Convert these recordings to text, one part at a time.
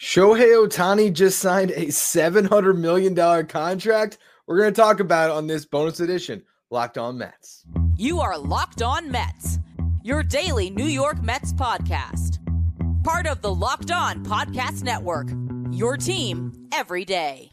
Shohei Ohtani just signed a $700 million contract. We're going to talk about it on this bonus edition, Locked On Mets. You are Locked On Mets, your daily New York Mets podcast. Part of the Locked On Podcast Network, your team every day.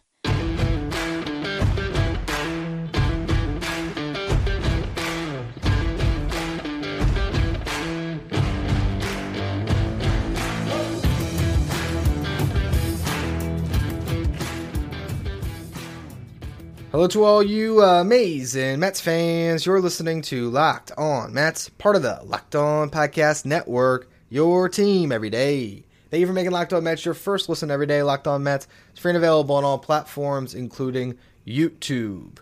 Hello to all you uh, amazing Mets fans. You're listening to Locked On Mets, part of the Locked On Podcast Network, your team every day. Thank you for making Locked On Mets your first listen every day. Locked On Mets is free and available on all platforms, including YouTube.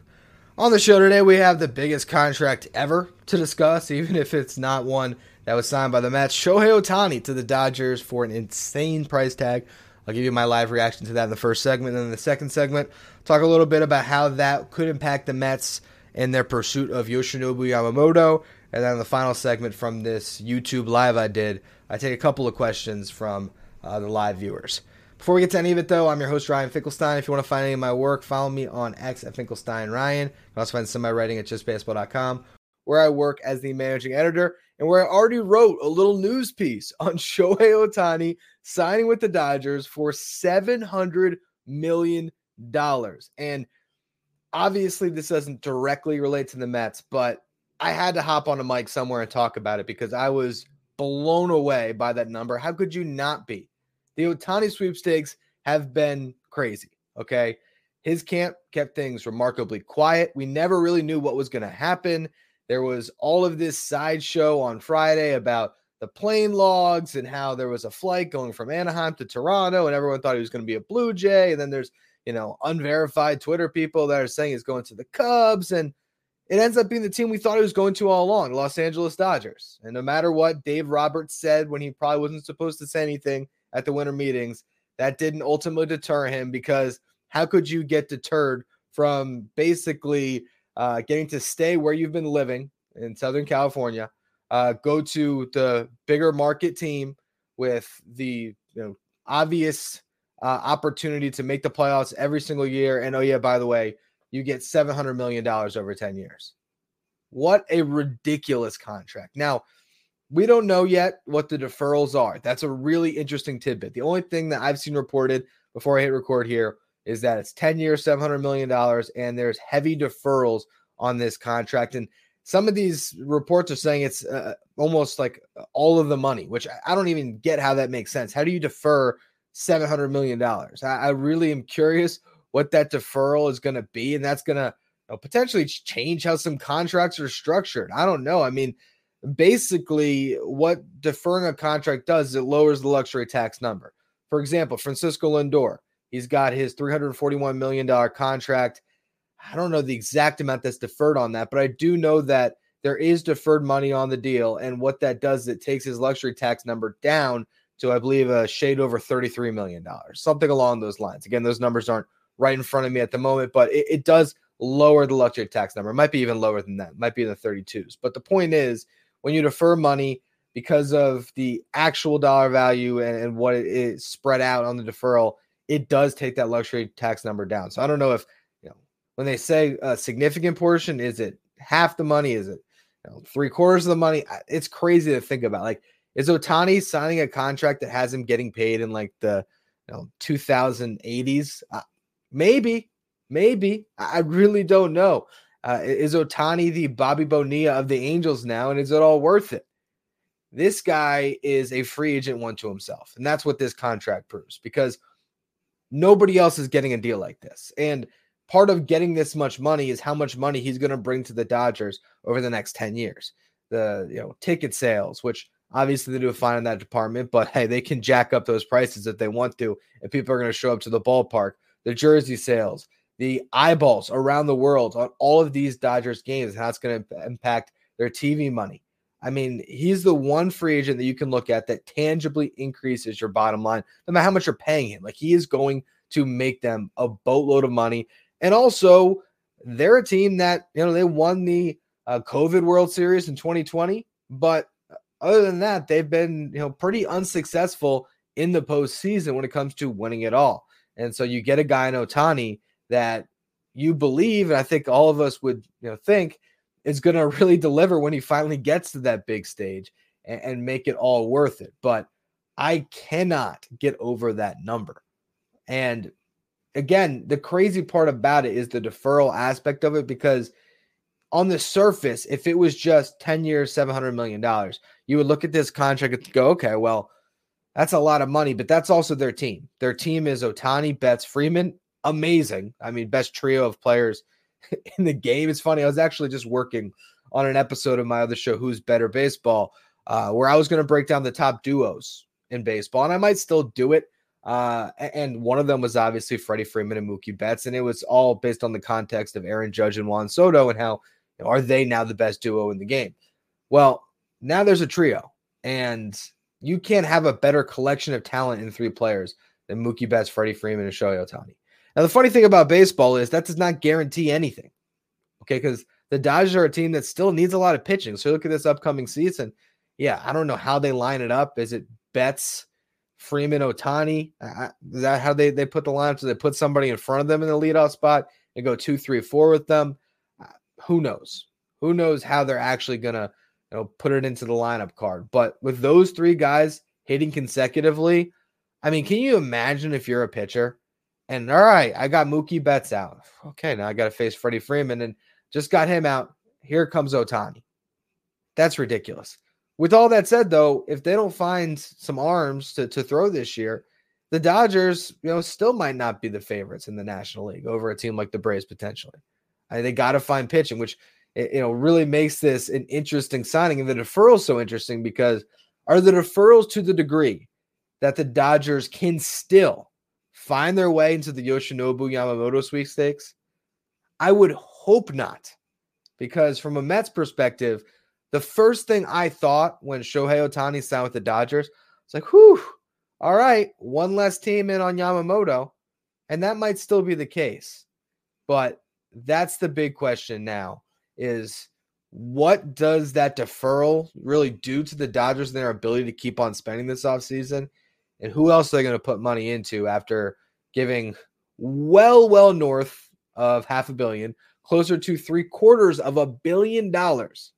On the show today, we have the biggest contract ever to discuss, even if it's not one that was signed by the Mets. Shohei Ohtani to the Dodgers for an insane price tag I'll give you my live reaction to that in the first segment. And in the second segment, talk a little bit about how that could impact the Mets in their pursuit of Yoshinobu Yamamoto. And then the final segment from this YouTube live I did, I take a couple of questions from uh, the live viewers. Before we get to any of it, though, I'm your host, Ryan Finkelstein. If you want to find any of my work, follow me on X at Finkelstein Ryan. You can also find some of my writing at justbaseball.com, where I work as the managing editor and where I already wrote a little news piece on Shohei Ohtani signing with the Dodgers for $700 million. And obviously, this doesn't directly relate to the Mets, but I had to hop on a mic somewhere and talk about it because I was blown away by that number. How could you not be? The Ohtani sweepstakes have been crazy. Okay. His camp kept things remarkably quiet. We never really knew what was going to happen. There was all of this sideshow on Friday about the plane logs and how there was a flight going from Anaheim to Toronto, and everyone thought he was going to be a Blue Jay. And then there's, you know, unverified Twitter people that are saying he's going to the Cubs. And it ends up being the team we thought he was going to all along, Los Angeles Dodgers. And no matter what Dave Roberts said when he probably wasn't supposed to say anything at the winter meetings, that didn't ultimately deter him because how could you get deterred from basically uh, getting to stay where you've been living in Southern California, uh, go to the bigger market team with the you know obvious uh, opportunity to make the playoffs every single year. And oh yeah, by the way, you get seven hundred million dollars over ten years. What a ridiculous contract! Now we don't know yet what the deferrals are. That's a really interesting tidbit. The only thing that I've seen reported before I hit record here is that it's 10 years, $700 million, and there's heavy deferrals on this contract. And some of these reports are saying it's uh, almost like all of the money, which I don't even get how that makes sense. How do you defer $700 million? I, I really am curious what that deferral is going to be. And that's going to you know, potentially change how some contracts are structured. I don't know. I mean, basically, what deferring a contract does is it lowers the luxury tax number. For example, Francisco Lindor, He's got his $341 million contract. I don't know the exact amount that's deferred on that, but I do know that there is deferred money on the deal. And what that does is it takes his luxury tax number down to, I believe, a shade over $33 million, something along those lines. Again, those numbers aren't right in front of me at the moment, but it, it does lower the luxury tax number. It might be even lower than that, it might be in the 32s. But the point is, when you defer money because of the actual dollar value and, and what it is spread out on the deferral, it does take that luxury tax number down. So I don't know if you know when they say a significant portion, is it half the money? Is it you know, three quarters of the money? It's crazy to think about. Like, is Ohtani signing a contract that has him getting paid in like the you know 2080s? Uh, maybe, maybe. I really don't know. Uh, is Ohtani the Bobby Bonilla of the Angels now, and is it all worth it? This guy is a free agent one to himself, and that's what this contract proves. Because Nobody else is getting a deal like this. And part of getting this much money is how much money he's going to bring to the Dodgers over the next 10 years. The you know ticket sales, which obviously they do fine in that department, but hey, they can jack up those prices if they want to, and people are going to show up to the ballpark. The jersey sales, the eyeballs around the world on all of these Dodgers games, how it's going to impact their TV money. I mean, he's the one free agent that you can look at that tangibly increases your bottom line, no matter how much you're paying him. Like he is going to make them a boatload of money. And also, they're a team that, you know, they won the uh, COVID World Series in 2020. But other than that, they've been, you know, pretty unsuccessful in the postseason when it comes to winning it all. And so you get a guy in Ohtani that you believe, and I think all of us would you know think is going to really deliver when he finally gets to that big stage and, and make it all worth it. But I cannot get over that number. And again, the crazy part about it is the deferral aspect of it because on the surface, if it was just 10 years, $700 million, you would look at this contract and go, okay, well, that's a lot of money, but that's also their team. Their team is Ohtani, Betts, Freeman. Amazing. I mean, best trio of players in the game. It's funny. I was actually just working on an episode of my other show, Who's Better Baseball, uh, where I was going to break down the top duos in baseball, and I might still do it. Uh, and one of them was obviously Freddie Freeman and Mookie Betts, and it was all based on the context of Aaron Judge and Juan Soto and how you know, are they now the best duo in the game? Well, now there's a trio, and you can't have a better collection of talent in three players than Mookie Betts, Freddie Freeman, and Shohei Ohtani. Now, the funny thing about baseball is that does not guarantee anything. Okay, because the Dodgers are a team that still needs a lot of pitching. So look at this upcoming season. Yeah, I don't know how they line it up. Is it Betts, Freeman, Ohtani? Uh, is that how they, they put the lineup? Do they put somebody in front of them in the leadoff spot and go two, three, four with them? Uh, who knows? Who knows how they're actually gonna you know put it into the lineup card? But with those three guys hitting consecutively, I mean, can you imagine if you're a pitcher and all right, I got Mookie Betts out. Okay, now I got to face Freddie Freeman and just got him out. Here comes Ohtani. That's ridiculous. With all that said, though, if they don't find some arms to, to throw this year, the Dodgers, you know, still might not be the favorites in the National League over a team like the Braves potentially. I they got to find pitching, which you know really makes this an interesting signing. And the deferral so interesting because are the deferrals to the degree that the Dodgers can still find their way into the Yoshinobu Yamamoto sweepstakes? I would hope not, because from a Mets perspective, the first thing I thought when Shohei Ohtani signed with the Dodgers, it's like, whew, all right, one less team in on Yamamoto. And that might still be the case. But that's the big question now is what does that deferral really do to the Dodgers and their ability to keep on spending this offseason? And who else are they going to put money into after giving well, well north of half a billion, closer to three quarters of a billion dollars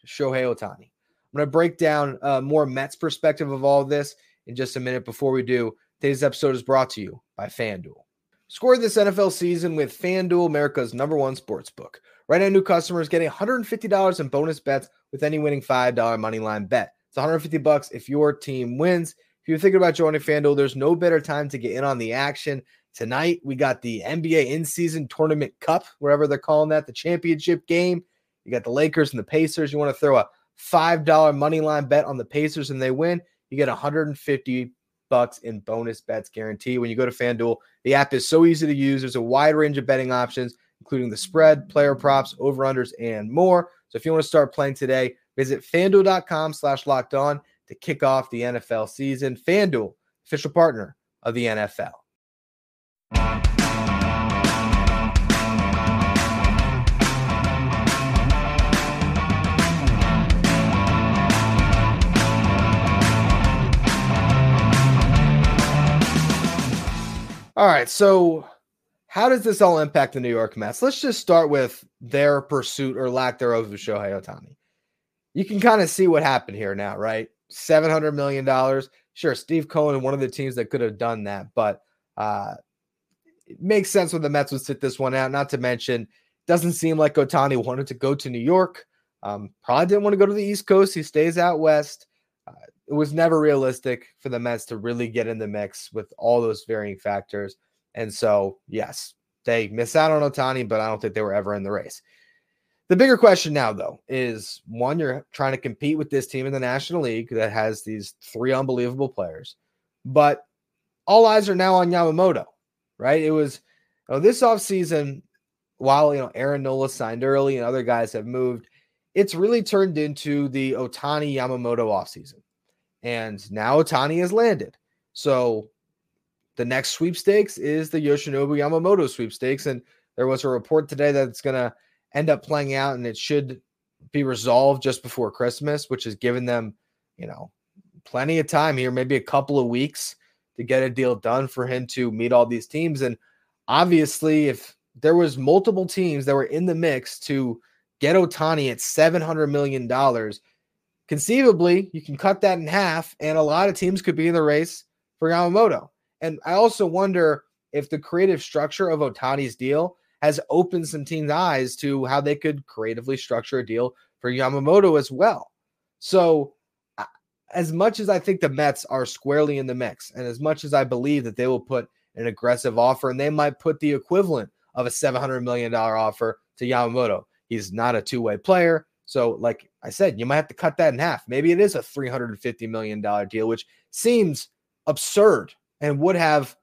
to Shohei Ohtani? I'm going to break down uh, more Mets perspective of all of this in just a minute. Before we do, today's episode is brought to you by FanDuel. Score this NFL season with FanDuel, America's number one sports book. Right now, new customers getting $150 in bonus bets with any winning $5 money line bet. It's 150 bucks if your team wins. If you're thinking about joining FanDuel, there's no better time to get in on the action. Tonight, we got the NBA in season tournament cup, wherever they're calling that, the championship game. You got the Lakers and the Pacers. You want to throw a $5 money line bet on the Pacers and they win, you get 150 bucks in bonus bets guarantee when you go to FanDuel. The app is so easy to use. There's a wide range of betting options, including the spread, player props, over-unders, and more. So if you want to start playing today, visit fanduel.com slash locked on to kick off the NFL season. FanDuel, official partner of the NFL. All right. So, how does this all impact the New York Mets? Let's just start with their pursuit or lack thereof of Shohei Ohtani. You can kind of see what happened here now, right? $700 million. Sure, Steve Cohen, one of the teams that could have done that, but uh, it makes sense when the Mets would sit this one out. Not to mention, doesn't seem like Ohtani wanted to go to New York. Um, probably didn't want to go to the East Coast. He stays out west it was never realistic for the Mets to really get in the mix with all those varying factors. And so, yes, they miss out on Ohtani, but I don't think they were ever in the race. The bigger question now, though, is one, you're trying to compete with this team in the National League that has these three unbelievable players, but all eyes are now on Yamamoto, right? It was you know, this offseason, while you know Aaron Nola signed early and other guys have moved, it's really turned into the Ohtani Yamamoto offseason. And now Ohtani has landed. So the next sweepstakes is the Yoshinobu Yamamoto sweepstakes. And there was a report today that it's going to end up playing out and it should be resolved just before Christmas, which has given them, you know, plenty of time here, maybe a couple of weeks to get a deal done for him to meet all these teams. And obviously, if there was multiple teams that were in the mix to get Ohtani at $700 million, conceivably you can cut that in half and a lot of teams could be in the race for Yamamoto. And I also wonder if the creative structure of Ohtani's deal has opened some teams' eyes to how they could creatively structure a deal for Yamamoto as well. So, as much as I think the Mets are squarely in the mix, and as much as I believe that they will put an aggressive offer and they might put the equivalent of a $700 million offer to Yamamoto, he's not a two way player. So, like I said, you might have to cut that in half. Maybe it is a $350 million deal, which seems absurd and would have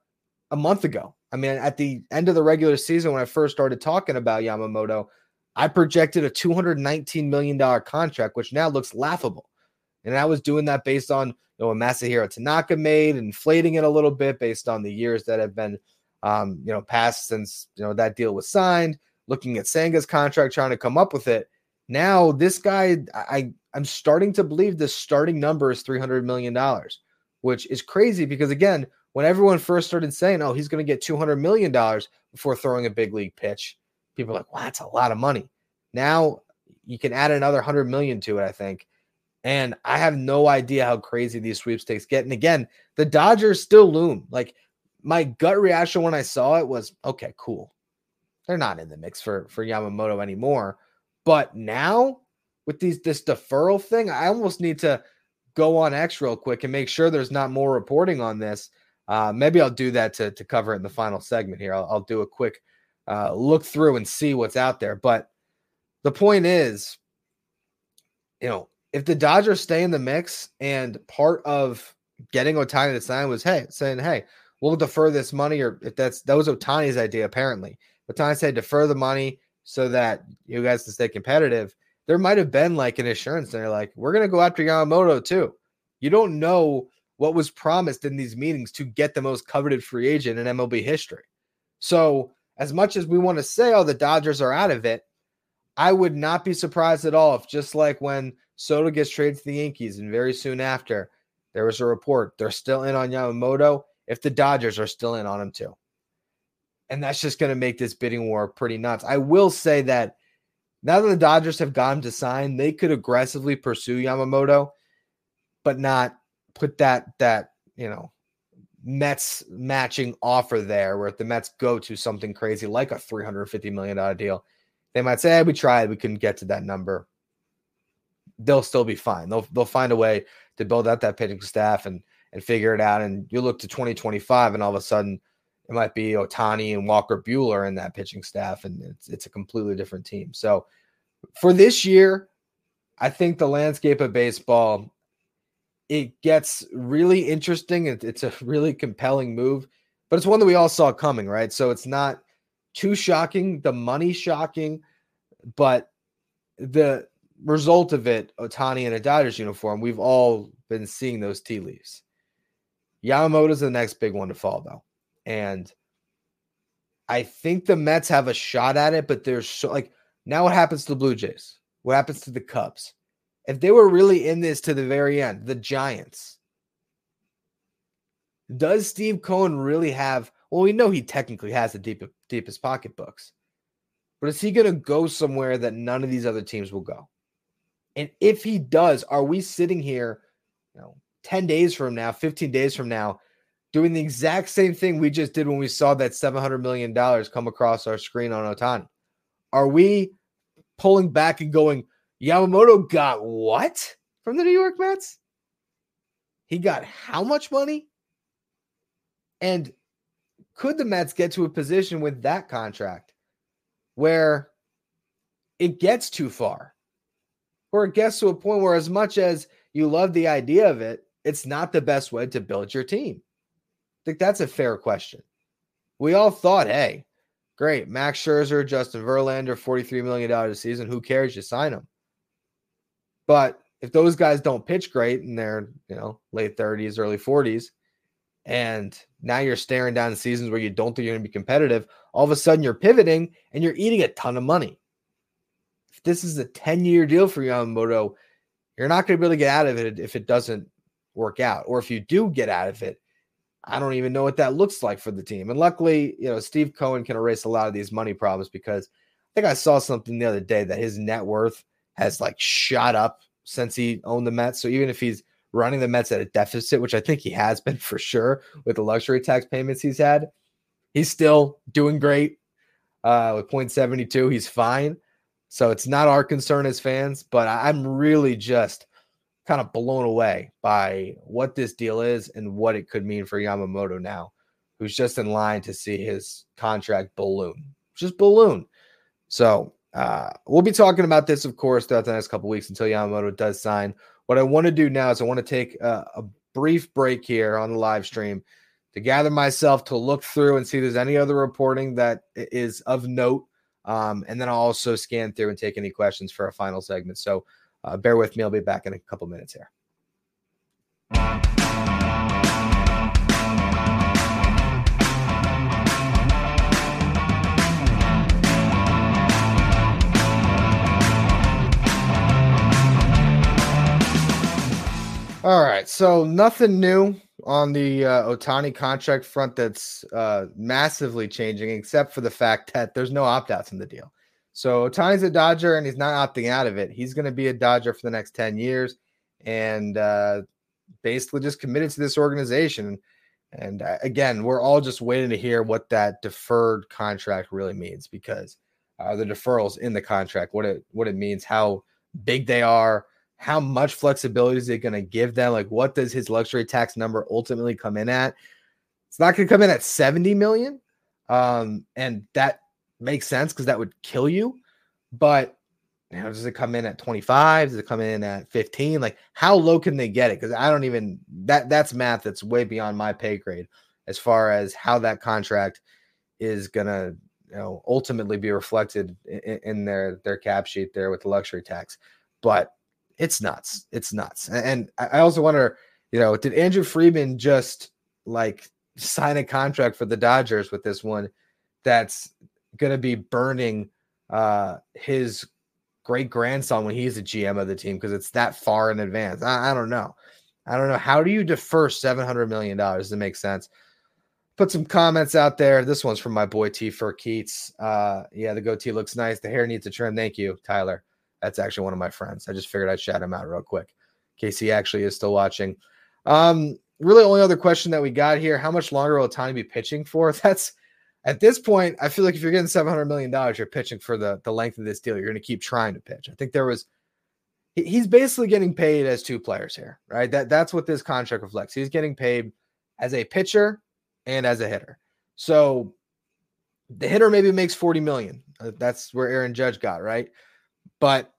a month ago. I mean, at the end of the regular season, when I first started talking about Yamamoto, I projected a $219 million contract, which now looks laughable. And I was doing that based on you know what Masahiro Tanaka made, inflating it a little bit based on the years that have been um, you know passed since you know that deal was signed. Looking at Senga's contract, trying to come up with it. Now this guy, I I'm starting to believe the starting number is 300 million dollars, which is crazy because again, when everyone first started saying, "Oh, he's going to get 200 million dollars before throwing a big league pitch," people are like, "Wow, that's a lot of money." Now you can add another 100 million to it, I think. And I have no idea how crazy these sweepstakes get. And again, the Dodgers still loom. Like my gut reaction when I saw it was, okay, cool. They're not in the mix for for Yamamoto anymore. But now with these this deferral thing, I almost need to go on X real quick and make sure there's not more reporting on this. Uh, maybe I'll do that to to cover it in the final segment here. I'll, I'll do a quick uh, look through and see what's out there. But the point is, you know, if the Dodgers stay in the mix and part of getting Ohtani to sign was hey saying hey we'll defer this money or if that's that was Ohtani's idea apparently. Ohtani said defer the money so that you guys can stay competitive. There might have been like an assurance there, like we're gonna go after Yamamoto too. You don't know what was promised in these meetings to get the most coveted free agent in MLB history. So as much as we want to say, oh, the Dodgers are out of it, I would not be surprised at all if just like when Soto gets traded to the Yankees and very soon after there was a report they're still in on Yamamoto, if the Dodgers are still in on him too. And that's just going to make this bidding war pretty nuts. I will say that now that the Dodgers have gotten to sign, they could aggressively pursue Yamamoto, but not put that that, you know, Mets matching offer there where if the Mets go to something crazy like a $350 million deal, they might say, hey, we tried, we couldn't get to that number. They'll still be fine. They'll they'll find a way to build out that pitching staff and and figure it out. And you look to 2025, and all of a sudden it might be Ohtani and Walker Buehler in that pitching staff, and it's it's a completely different team. So for this year, I think the landscape of baseball it gets really interesting. It's a really compelling move, but it's one that we all saw coming, right? So it's not too shocking. The money shocking, but the result of it, Ohtani in a Dodgers uniform, we've all been seeing those tea leaves. Yamamoto's the next big one to fall, though. And I think the Mets have a shot at it, but there's so like now what happens to the Blue Jays? What happens to the Cubs? If they were really in this to the very end, the Giants, does Steve Cohen really have? Well, we know he technically has the deep, deepest pocketbooks, but is he going to go somewhere that none of these other teams will go? And if he does, are we sitting here, you know, 10 days from now, 15 days from now, doing the exact same thing we just did when we saw that $700 million come across our screen on Ohtani? Are we pulling back and going, Yamamoto got what from the New York Mets? He got how much money? And could the Mets get to a position with that contract where it gets too far? Or it gets to a point where, as much as you love the idea of it, it's not the best way to build your team. Think that's a fair question. We all thought, hey, great, Max Scherzer, Justin Verlander, $43 million a season. Who cares? You sign them. But if those guys don't pitch great in their, you know, late 30s, early 40s, and now you're staring down seasons where you don't think you're going to be competitive, all of a sudden you're pivoting and you're eating a ton of money. If this is a 10 year deal for Yamamoto, you're not going to be able to get out of it if it doesn't work out. Or if you do get out of it, I don't even know what that looks like for the team. And luckily, you know, Steve Cohen can erase a lot of these money problems because I think I saw something the other day that his net worth has like shot up since he owned the Mets. So even if he's running the Mets at a deficit, which I think he has been for sure with the luxury tax payments he's had, he's still doing great. Uh, with 0.72, he's fine. So it's not our concern as fans, but I'm really just kind of blown away by what this deal is and what it could mean for Yamamoto now, who's just in line to see his contract balloon, just balloon. So uh, we'll be talking about this, of course, throughout the next couple weeks until Yamamoto does sign. What I want to do now is I want to take a, a brief break here on the live stream to gather myself to look through and see if there's any other reporting that is of note. Um, and then I'll also scan through and take any questions for our final segment. So uh, bear with me. I'll be back in a couple minutes here. All right, so nothing new on the uh, Ohtani contract front that's uh, massively changing, except for the fact that there's no opt outs in the deal. So Ohtani's a Dodger and he's not opting out of it. He's going to be a Dodger for the next 10 years and uh, basically just committed to this organization. And uh, again, we're all just waiting to hear what that deferred contract really means because uh, the deferrals in the contract, what it what it means, how big they are, how much flexibility is it going to give them? Like, what does his luxury tax number ultimately come in at? It's not going to come in at 70 million. Um, and that makes sense because that would kill you. But you know, does it come in at 25? Does it come in at 15? Like, how low can they get it? Because I don't even that that's math that's way beyond my pay grade as far as how that contract is gonna you know ultimately be reflected in, in their their cap sheet there with the luxury tax. But it's nuts. It's nuts. And I also wonder, you know, did Andrew Friedman just like sign a contract for the Dodgers with this one that's going to be burning uh, his great grandson when he's the GM of the team because it's that far in advance. I, I, don't know. I don't know. How do you defer $700 million It make sense? Put some comments out there. This one's from my boy T for Keats. Uh, yeah, the goatee looks nice. The hair needs a trim. Thank you, Tyler. That's actually one of my friends. I just figured I'd shout him out real quick. Casey actually is still watching. Um, really, only other question that we got here: How much longer will Ohtani be pitching for? That's at this point, I feel like if you're getting seven hundred million dollars, you're pitching for the the length of this deal. You're going to keep trying to pitch. I think there was he's basically getting paid as two players here, right? That that's what this contract reflects. He's getting paid as a pitcher and as a hitter. So the hitter maybe makes 40 million. Uh, that's where Aaron Judge got, right? But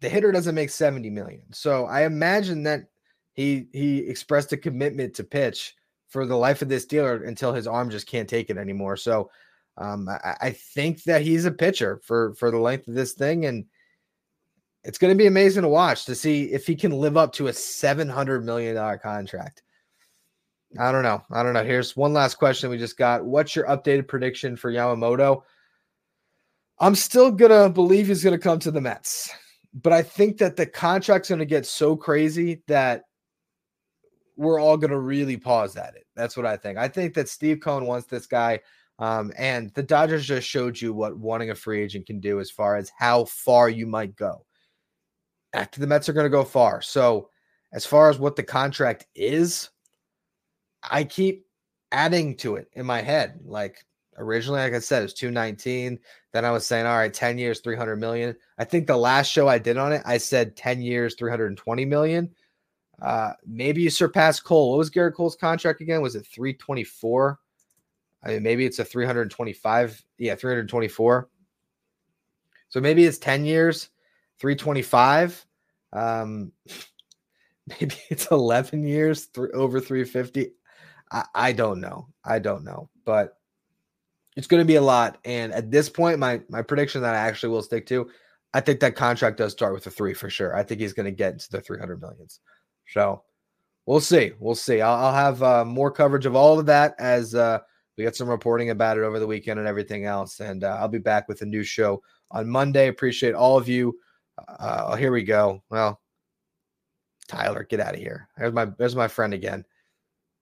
the hitter doesn't make 70 million. So I imagine that he he expressed a commitment to pitch for the life of this dealer until his arm just can't take it anymore. So um, I, I, think that he's a pitcher for for the length of this thing, and it's going to be amazing to watch to see if he can live up to a seven hundred million dollar contract. I don't know. I don't know. Here's one last question we just got. What's your updated prediction for Yamamoto? I'm still gonna believe he's gonna come to the Mets, but I think that the contract's gonna get so crazy that we're all going to really pause at it. That's what I think. I think that Steve Cohen wants this guy. Um, and the Dodgers just showed you what wanting a free agent can do as far as how far you might go. After the Mets are going to go far. So, as far as what the contract is, I keep adding to it in my head. Like originally, like I said, it's 219. Then I was saying, all right, 10 years, 300 million. I think the last show I did on it, I said 10 years, 320 million. Uh, maybe you surpass Cole. What was Gerrit Cole's contract again? Was it 324? I mean, maybe it's a 325. Yeah, 324. So maybe it's 10 years, 325. Um, maybe it's 11 years, th- over 350. I, I don't know. I don't know, but it's going to be a lot. And at this point, my my prediction that I actually will stick to, I think that contract does start with a three for sure. I think he's going to get into the 300 millions. So we'll see. We'll see. I'll, I'll have uh, more coverage of all of that as uh, we get some reporting about it over the weekend and everything else. And uh, I'll be back with a new show on Monday. Appreciate all of you. Uh, here we go. Well, Tyler, get out of here. There's my there's my friend again.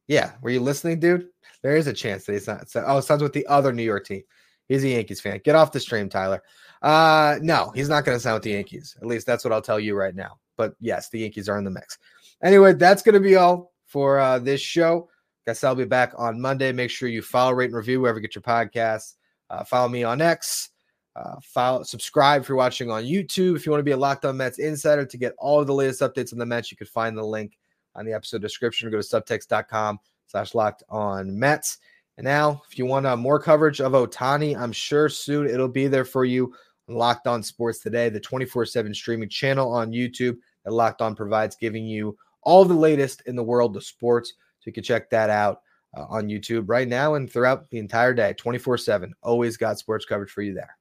Yeah, were you listening, dude? There is a chance that he's not. So, oh, sounds with the other New York team. He's a Yankees fan. Get off the stream, Tyler. Uh, no, he's not going to sign with the Yankees. At least that's what I'll tell you right now. But yes, the Yankees are in the mix. Anyway, that's going to be all for uh, this show. Guess I'll be back on Monday. Make sure you follow, rate, and review wherever you get your podcasts. Uh, follow me on X. Uh, follow, subscribe if you're watching on YouTube. If you want to be a Locked On Mets insider to get all of the latest updates on the Mets, you can find the link on the episode description go to subtext.com slash locked on Mets. And now, if you want uh, more coverage of Ohtani, I'm sure soon it'll be there for you on Locked On Sports Today, the 24 7 streaming channel on YouTube that Locked On provides, giving you all the latest in the world of sports. So you can check that out uh, on YouTube right now and throughout the entire day, 24 7. Always got sports coverage for you there.